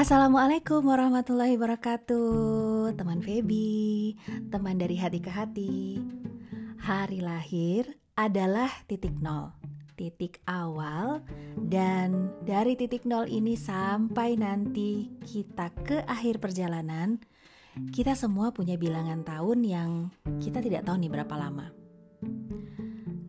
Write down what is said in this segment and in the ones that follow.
Assalamualaikum warahmatullahi wabarakatuh. Teman Feby, teman dari hati ke hati. Hari lahir adalah titik nol Titik awal Dan dari titik nol ini sampai nanti kita ke akhir perjalanan Kita semua punya bilangan tahun yang kita tidak tahu nih berapa lama.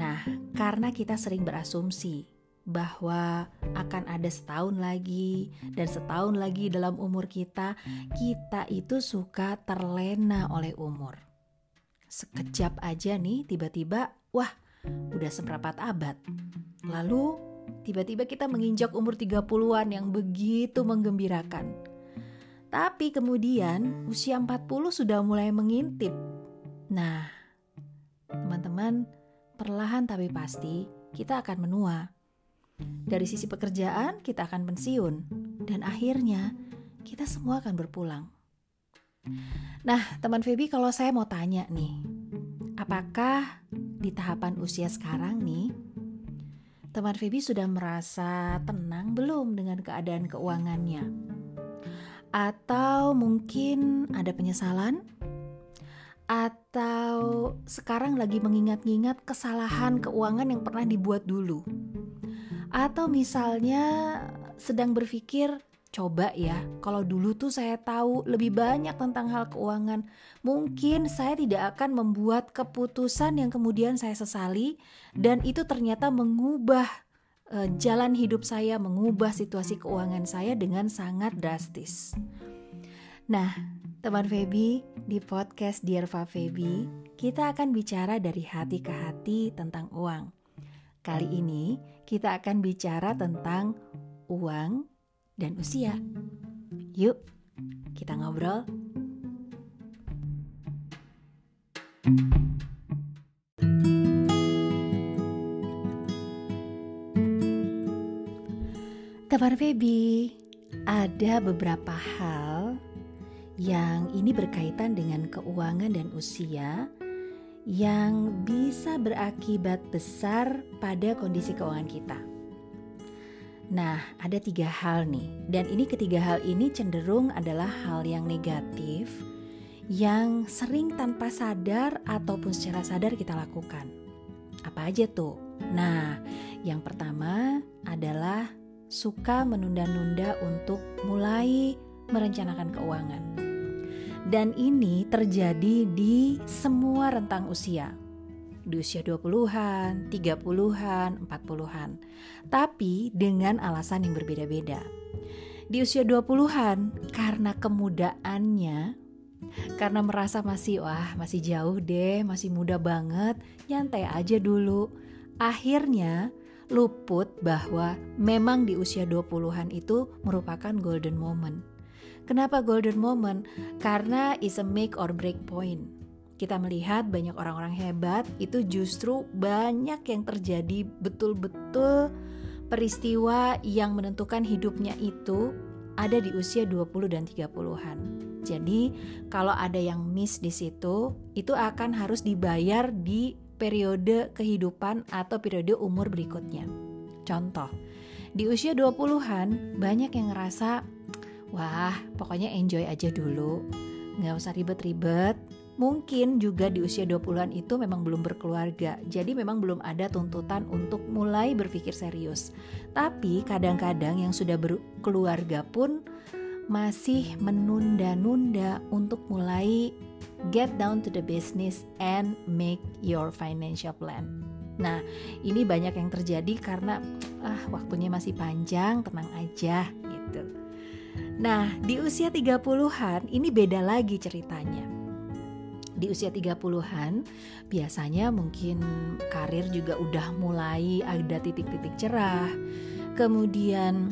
Nah, karena kita sering berasumsi bahwa akan ada setahun lagi dan setahun lagi dalam umur kita, kita itu suka terlena oleh umur. Sekejap aja nih tiba-tiba, wah udah seperempat abad. Lalu tiba-tiba kita menginjak umur 30-an yang begitu menggembirakan. Tapi kemudian usia 40 sudah mulai mengintip. Nah, teman-teman, perlahan tapi pasti kita akan menua dari sisi pekerjaan, kita akan pensiun, dan akhirnya kita semua akan berpulang. Nah, teman Feby, kalau saya mau tanya nih, apakah di tahapan usia sekarang nih, teman Feby sudah merasa tenang belum dengan keadaan keuangannya? Atau mungkin ada penyesalan? Atau sekarang lagi mengingat-ingat kesalahan keuangan yang pernah dibuat dulu? Atau misalnya sedang berpikir, coba ya, kalau dulu tuh saya tahu lebih banyak tentang hal keuangan, mungkin saya tidak akan membuat keputusan yang kemudian saya sesali dan itu ternyata mengubah uh, jalan hidup saya, mengubah situasi keuangan saya dengan sangat drastis. Nah, teman Feby, di podcast Dear Feby, kita akan bicara dari hati ke hati tentang uang. Kali ini kita akan bicara tentang uang dan usia. Yuk, kita ngobrol. Teman Feby, ada beberapa hal yang ini berkaitan dengan keuangan dan usia yang bisa berakibat besar pada kondisi keuangan kita. Nah, ada tiga hal nih, dan ini ketiga hal ini cenderung adalah hal yang negatif yang sering tanpa sadar ataupun secara sadar kita lakukan. Apa aja tuh? Nah, yang pertama adalah suka menunda-nunda untuk mulai merencanakan keuangan. Dan ini terjadi di semua rentang usia. Di usia 20-an, 30-an, 40-an. Tapi dengan alasan yang berbeda-beda. Di usia 20-an karena kemudaannya karena merasa masih wah masih jauh deh, masih muda banget, nyantai aja dulu. Akhirnya luput bahwa memang di usia 20-an itu merupakan golden moment Kenapa golden moment? Karena is a make or break point. Kita melihat banyak orang-orang hebat itu justru banyak yang terjadi betul-betul peristiwa yang menentukan hidupnya itu ada di usia 20 dan 30-an. Jadi, kalau ada yang miss di situ, itu akan harus dibayar di periode kehidupan atau periode umur berikutnya. Contoh, di usia 20-an banyak yang ngerasa Wah, pokoknya enjoy aja dulu. Nggak usah ribet-ribet. Mungkin juga di usia 20-an itu memang belum berkeluarga. Jadi memang belum ada tuntutan untuk mulai berpikir serius. Tapi kadang-kadang yang sudah berkeluarga pun masih menunda-nunda untuk mulai get down to the business and make your financial plan. Nah, ini banyak yang terjadi karena ah waktunya masih panjang, tenang aja. Nah, di usia 30-an ini beda lagi ceritanya. Di usia 30-an biasanya mungkin karir juga udah mulai ada titik-titik cerah. Kemudian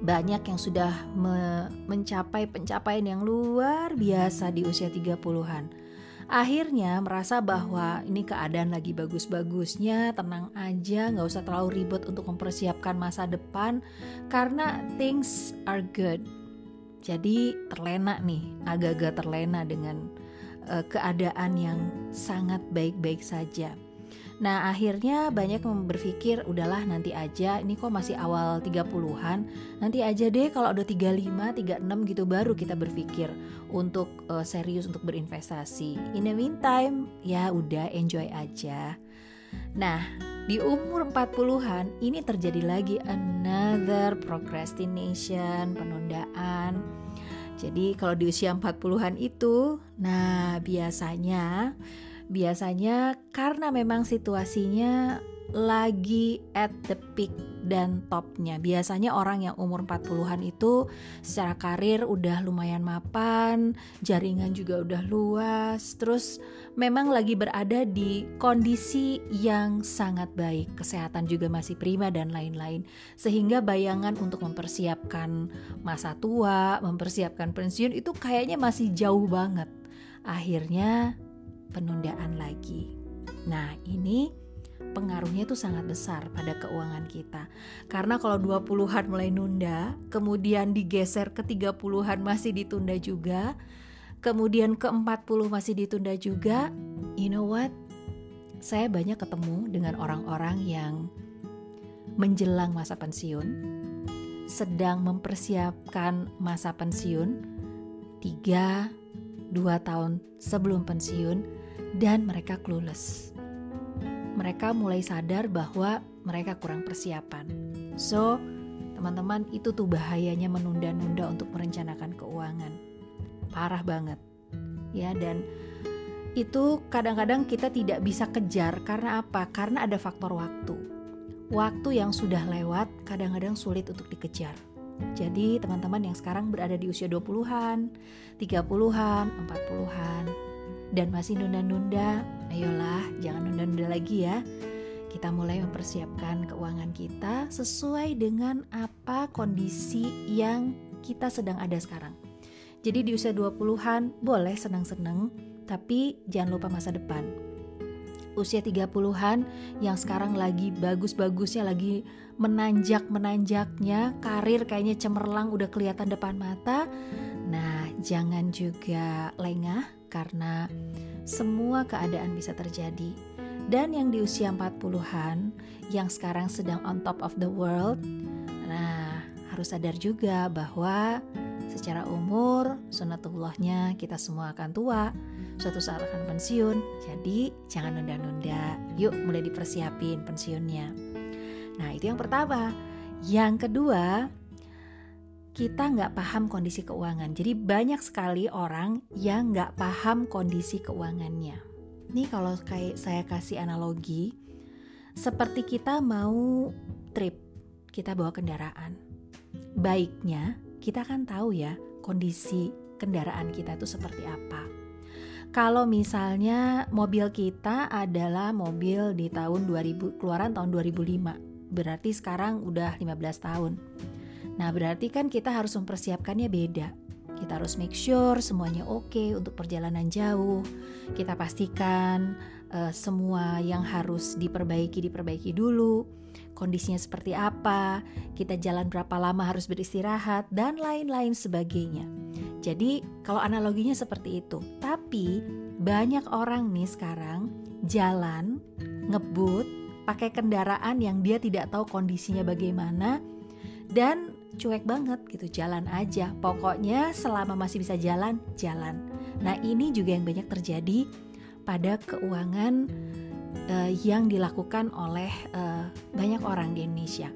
banyak yang sudah me mencapai pencapaian yang luar biasa di usia 30-an akhirnya merasa bahwa ini keadaan lagi bagus-bagusnya, tenang aja, nggak usah terlalu ribet untuk mempersiapkan masa depan karena things are good. Jadi terlena nih, agak-agak terlena dengan uh, keadaan yang sangat baik-baik saja. Nah akhirnya banyak yang berpikir udahlah nanti aja. Ini kok masih awal 30-an Nanti aja deh kalau udah 35, 36 gitu baru kita berpikir untuk uh, serius untuk berinvestasi. In the meantime ya udah enjoy aja. Nah di umur 40-an ini terjadi lagi another procrastination, penundaan. Jadi kalau di usia 40-an itu nah biasanya biasanya karena memang situasinya lagi at the peak dan topnya. Biasanya orang yang umur 40-an itu secara karir udah lumayan mapan, jaringan juga udah luas, terus memang lagi berada di kondisi yang sangat baik, kesehatan juga masih prima dan lain-lain. Sehingga bayangan untuk mempersiapkan masa tua, mempersiapkan pensiun itu kayaknya masih jauh banget. Akhirnya penundaan lagi. Nah, ini pengaruhnya itu sangat besar pada keuangan kita. Karena kalau 20-an mulai nunda, kemudian digeser ke 30-an masih ditunda juga, kemudian ke 40 masih ditunda juga, you know what? Saya banyak ketemu dengan orang-orang yang menjelang masa pensiun, sedang mempersiapkan masa pensiun, 3 2 tahun sebelum pensiun dan mereka clueless. Mereka mulai sadar bahwa mereka kurang persiapan. So, teman-teman, itu tuh bahayanya menunda-nunda untuk merencanakan keuangan. Parah banget. Ya, dan itu kadang-kadang kita tidak bisa kejar karena apa? Karena ada faktor waktu. Waktu yang sudah lewat kadang-kadang sulit untuk dikejar. Jadi teman-teman yang sekarang berada di usia 20-an, 30-an, 40-an, dan masih nunda-nunda, ayolah jangan nunda-nunda lagi ya. Kita mulai mempersiapkan keuangan kita sesuai dengan apa kondisi yang kita sedang ada sekarang. Jadi di usia 20-an boleh senang-senang, tapi jangan lupa masa depan. Usia 30-an yang sekarang lagi bagus-bagusnya lagi menanjak-menanjaknya, karir kayaknya cemerlang udah kelihatan depan mata. Jangan juga lengah karena semua keadaan bisa terjadi. Dan yang di usia 40-an yang sekarang sedang on top of the world, nah harus sadar juga bahwa secara umur sunatullahnya kita semua akan tua, suatu saat akan pensiun. Jadi jangan nunda-nunda. Yuk mulai dipersiapin pensiunnya. Nah itu yang pertama. Yang kedua, kita nggak paham kondisi keuangan. Jadi banyak sekali orang yang nggak paham kondisi keuangannya. Ini kalau kayak saya kasih analogi, seperti kita mau trip, kita bawa kendaraan. Baiknya kita kan tahu ya kondisi kendaraan kita itu seperti apa. Kalau misalnya mobil kita adalah mobil di tahun 2000 keluaran tahun 2005, berarti sekarang udah 15 tahun Nah, berarti kan kita harus mempersiapkannya beda. Kita harus make sure semuanya oke okay untuk perjalanan jauh. Kita pastikan uh, semua yang harus diperbaiki diperbaiki dulu. Kondisinya seperti apa, kita jalan berapa lama harus beristirahat dan lain-lain sebagainya. Jadi, kalau analoginya seperti itu. Tapi banyak orang nih sekarang jalan ngebut pakai kendaraan yang dia tidak tahu kondisinya bagaimana dan cuek banget gitu jalan aja. Pokoknya selama masih bisa jalan jalan. Nah ini juga yang banyak terjadi pada keuangan uh, yang dilakukan oleh uh, banyak orang di Indonesia.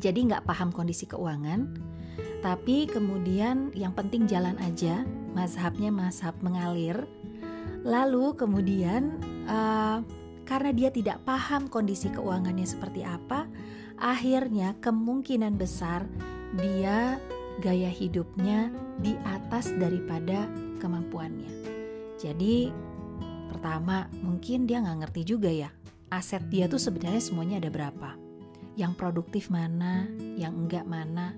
Jadi nggak paham kondisi keuangan tapi kemudian yang penting jalan aja mazhabnya mazhab mengalir. Lalu kemudian uh, karena dia tidak paham kondisi keuangannya seperti apa akhirnya kemungkinan besar dia gaya hidupnya di atas daripada kemampuannya. Jadi pertama mungkin dia nggak ngerti juga ya aset dia tuh sebenarnya semuanya ada berapa. Yang produktif mana, yang enggak mana.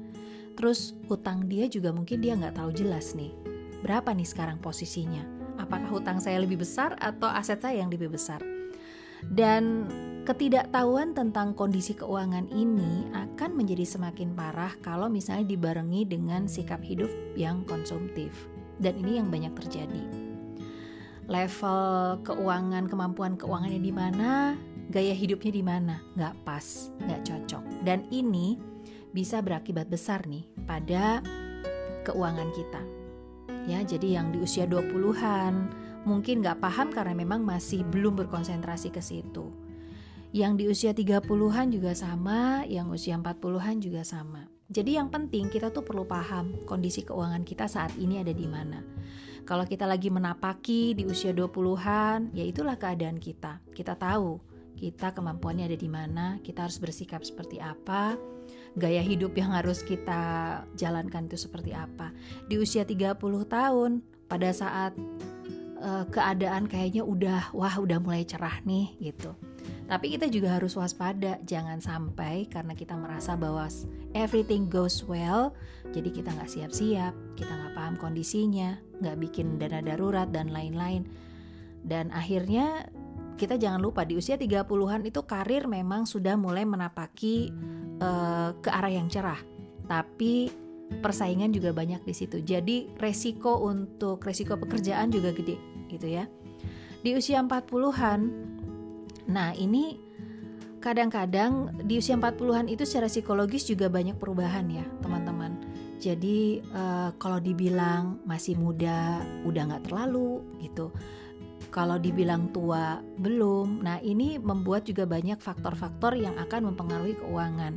Terus hutang dia juga mungkin dia nggak tahu jelas nih. Berapa nih sekarang posisinya? Apakah hutang saya lebih besar atau aset saya yang lebih besar? Dan Ketidaktahuan tentang kondisi keuangan ini akan menjadi semakin parah kalau misalnya dibarengi dengan sikap hidup yang konsumtif. Dan ini yang banyak terjadi. level keuangan, kemampuan keuangannya di mana, gaya hidupnya di mana, nggak pas, nggak cocok. Dan ini bisa berakibat besar nih pada keuangan kita. Ya, jadi yang di usia 20-an mungkin nggak paham karena memang masih belum berkonsentrasi ke situ. Yang di usia 30-an juga sama, yang usia 40-an juga sama. Jadi yang penting kita tuh perlu paham kondisi keuangan kita saat ini ada di mana. Kalau kita lagi menapaki di usia 20-an, ya itulah keadaan kita. Kita tahu kita kemampuannya ada di mana, kita harus bersikap seperti apa, gaya hidup yang harus kita jalankan itu seperti apa. Di usia 30 tahun, pada saat uh, keadaan kayaknya udah wah udah mulai cerah nih gitu. Tapi kita juga harus waspada, jangan sampai karena kita merasa bahwa everything goes well, jadi kita nggak siap-siap, kita nggak paham kondisinya, nggak bikin dana darurat dan lain-lain. Dan akhirnya kita jangan lupa di usia 30-an itu karir memang sudah mulai menapaki uh, ke arah yang cerah. Tapi persaingan juga banyak di situ. Jadi resiko untuk resiko pekerjaan juga gede gitu ya. Di usia 40-an Nah, ini kadang-kadang di usia 40-an itu secara psikologis juga banyak perubahan ya, teman-teman. Jadi uh, kalau dibilang masih muda, udah nggak terlalu gitu kalau dibilang tua belum. Nah, ini membuat juga banyak faktor-faktor yang akan mempengaruhi keuangan.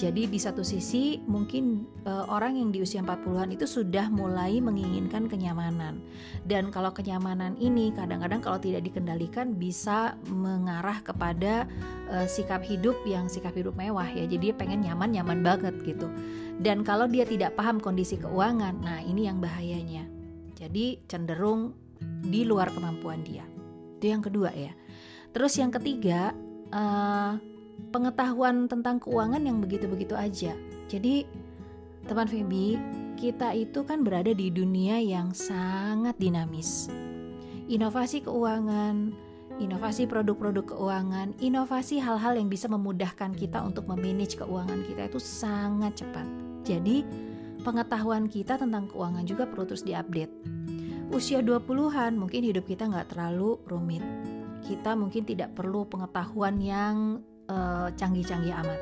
Jadi di satu sisi mungkin e, orang yang di usia 40-an itu sudah mulai menginginkan kenyamanan. Dan kalau kenyamanan ini kadang-kadang kalau tidak dikendalikan bisa mengarah kepada e, sikap hidup yang sikap hidup mewah ya. Jadi dia pengen nyaman-nyaman banget gitu. Dan kalau dia tidak paham kondisi keuangan, nah ini yang bahayanya. Jadi cenderung di luar kemampuan dia. Itu yang kedua ya. Terus yang ketiga, uh, pengetahuan tentang keuangan yang begitu-begitu aja. Jadi teman Feby, kita itu kan berada di dunia yang sangat dinamis. Inovasi keuangan, inovasi produk-produk keuangan, inovasi hal-hal yang bisa memudahkan kita untuk memanage keuangan kita itu sangat cepat. Jadi, pengetahuan kita tentang keuangan juga perlu terus diupdate usia 20-an mungkin hidup kita nggak terlalu rumit. Kita mungkin tidak perlu pengetahuan yang uh, canggih-canggih amat.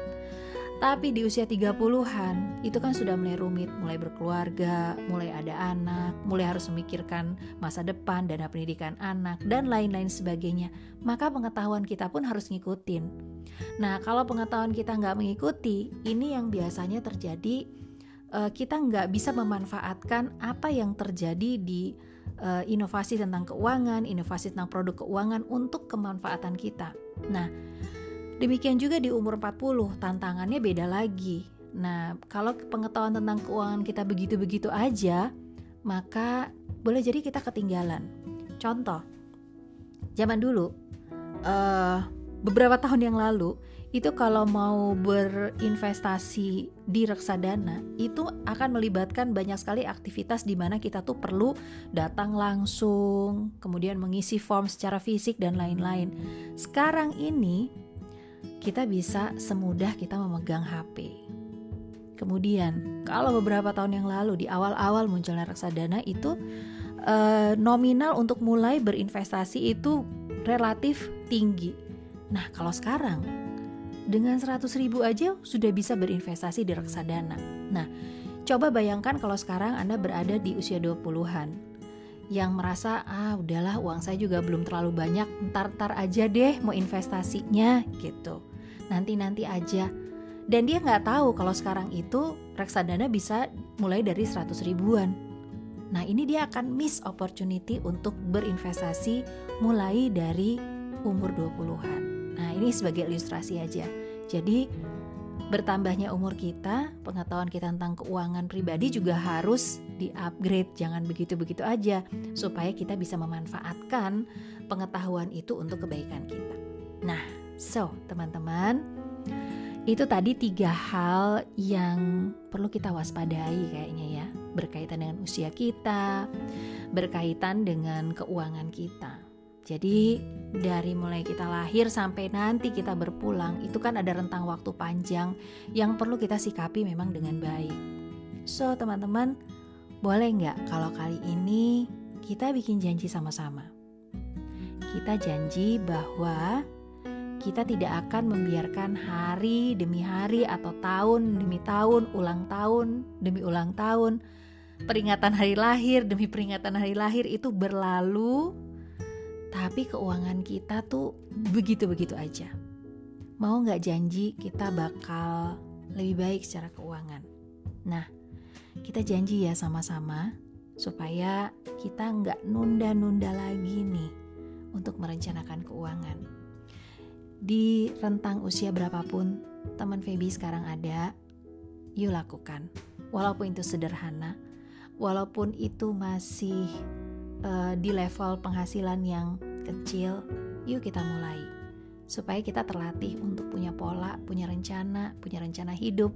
Tapi di usia 30-an itu kan sudah mulai rumit, mulai berkeluarga, mulai ada anak, mulai harus memikirkan masa depan, dana pendidikan anak, dan lain-lain sebagainya. Maka pengetahuan kita pun harus ngikutin. Nah, kalau pengetahuan kita nggak mengikuti, ini yang biasanya terjadi uh, kita nggak bisa memanfaatkan apa yang terjadi di uh, inovasi tentang keuangan, inovasi tentang produk keuangan untuk kemanfaatan kita. Nah, demikian juga di umur 40, tantangannya beda lagi. Nah, kalau pengetahuan tentang keuangan kita begitu-begitu aja, maka boleh jadi kita ketinggalan. Contoh, zaman dulu, uh, beberapa tahun yang lalu, itu kalau mau berinvestasi di reksadana itu akan melibatkan banyak sekali aktivitas di mana kita tuh perlu datang langsung, kemudian mengisi form secara fisik dan lain-lain. Sekarang ini kita bisa semudah kita memegang HP. Kemudian, kalau beberapa tahun yang lalu di awal-awal munculnya reksadana itu eh, nominal untuk mulai berinvestasi itu relatif tinggi. Nah, kalau sekarang dengan 100 ribu aja sudah bisa berinvestasi di reksadana. Nah, coba bayangkan kalau sekarang Anda berada di usia 20-an yang merasa ah udahlah uang saya juga belum terlalu banyak ntar-ntar aja deh mau investasinya gitu. Nanti-nanti aja. Dan dia nggak tahu kalau sekarang itu reksadana bisa mulai dari 100 ribuan. Nah ini dia akan miss opportunity untuk berinvestasi mulai dari umur 20-an Nah, ini sebagai ilustrasi aja. Jadi, bertambahnya umur kita, pengetahuan kita tentang keuangan pribadi juga harus di-upgrade, jangan begitu-begitu aja supaya kita bisa memanfaatkan pengetahuan itu untuk kebaikan kita. Nah, so teman-teman, itu tadi tiga hal yang perlu kita waspadai kayaknya ya, berkaitan dengan usia kita, berkaitan dengan keuangan kita. Jadi dari mulai kita lahir sampai nanti kita berpulang itu kan ada rentang waktu panjang yang perlu kita sikapi memang dengan baik. So teman-teman boleh nggak kalau kali ini kita bikin janji sama-sama? kita janji bahwa kita tidak akan membiarkan hari demi hari atau tahun demi tahun, ulang tahun demi ulang tahun, peringatan hari lahir demi peringatan hari lahir itu berlalu, tapi keuangan kita tuh begitu-begitu aja. Mau nggak janji kita bakal lebih baik secara keuangan? Nah, kita janji ya sama-sama supaya kita nggak nunda-nunda lagi nih untuk merencanakan keuangan di rentang usia berapapun teman Feby sekarang ada, yuk lakukan. Walaupun itu sederhana, walaupun itu masih uh, di level penghasilan yang kecil, yuk kita mulai. Supaya kita terlatih untuk punya pola, punya rencana, punya rencana hidup,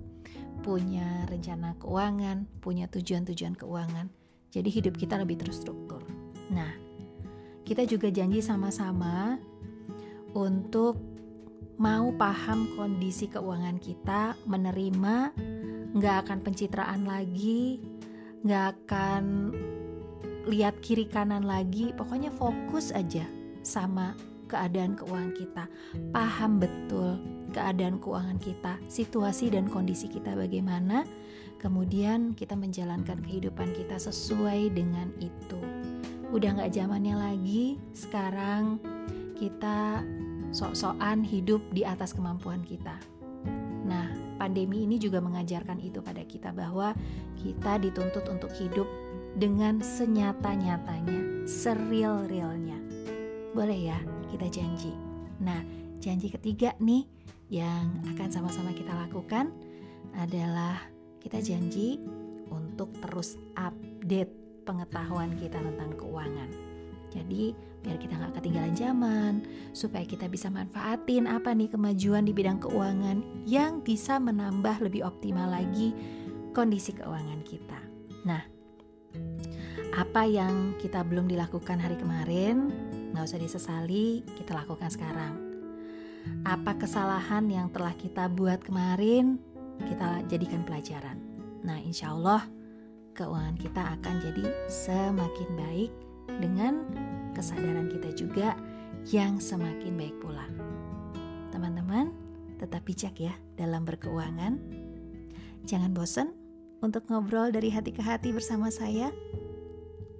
punya rencana keuangan, punya tujuan-tujuan keuangan. Jadi hidup kita lebih terstruktur. Nah, kita juga janji sama-sama untuk mau paham kondisi keuangan kita, menerima, nggak akan pencitraan lagi, nggak akan lihat kiri kanan lagi, pokoknya fokus aja sama keadaan keuangan kita, paham betul keadaan keuangan kita, situasi dan kondisi kita bagaimana, kemudian kita menjalankan kehidupan kita sesuai dengan itu. Udah nggak zamannya lagi, sekarang kita sok-sokan hidup di atas kemampuan kita. Nah, pandemi ini juga mengajarkan itu pada kita bahwa kita dituntut untuk hidup dengan senyata-nyatanya, seril-realnya. Boleh ya, kita janji. Nah, janji ketiga nih yang akan sama-sama kita lakukan adalah kita janji untuk terus update pengetahuan kita tentang keuangan. Jadi biar kita nggak ketinggalan zaman, supaya kita bisa manfaatin apa nih kemajuan di bidang keuangan yang bisa menambah lebih optimal lagi kondisi keuangan kita. Nah, apa yang kita belum dilakukan hari kemarin, nggak usah disesali, kita lakukan sekarang. Apa kesalahan yang telah kita buat kemarin, kita jadikan pelajaran. Nah, insya Allah keuangan kita akan jadi semakin baik dengan kesadaran kita juga yang semakin baik pula. Teman-teman, tetap bijak ya dalam berkeuangan. Jangan bosan untuk ngobrol dari hati ke hati bersama saya.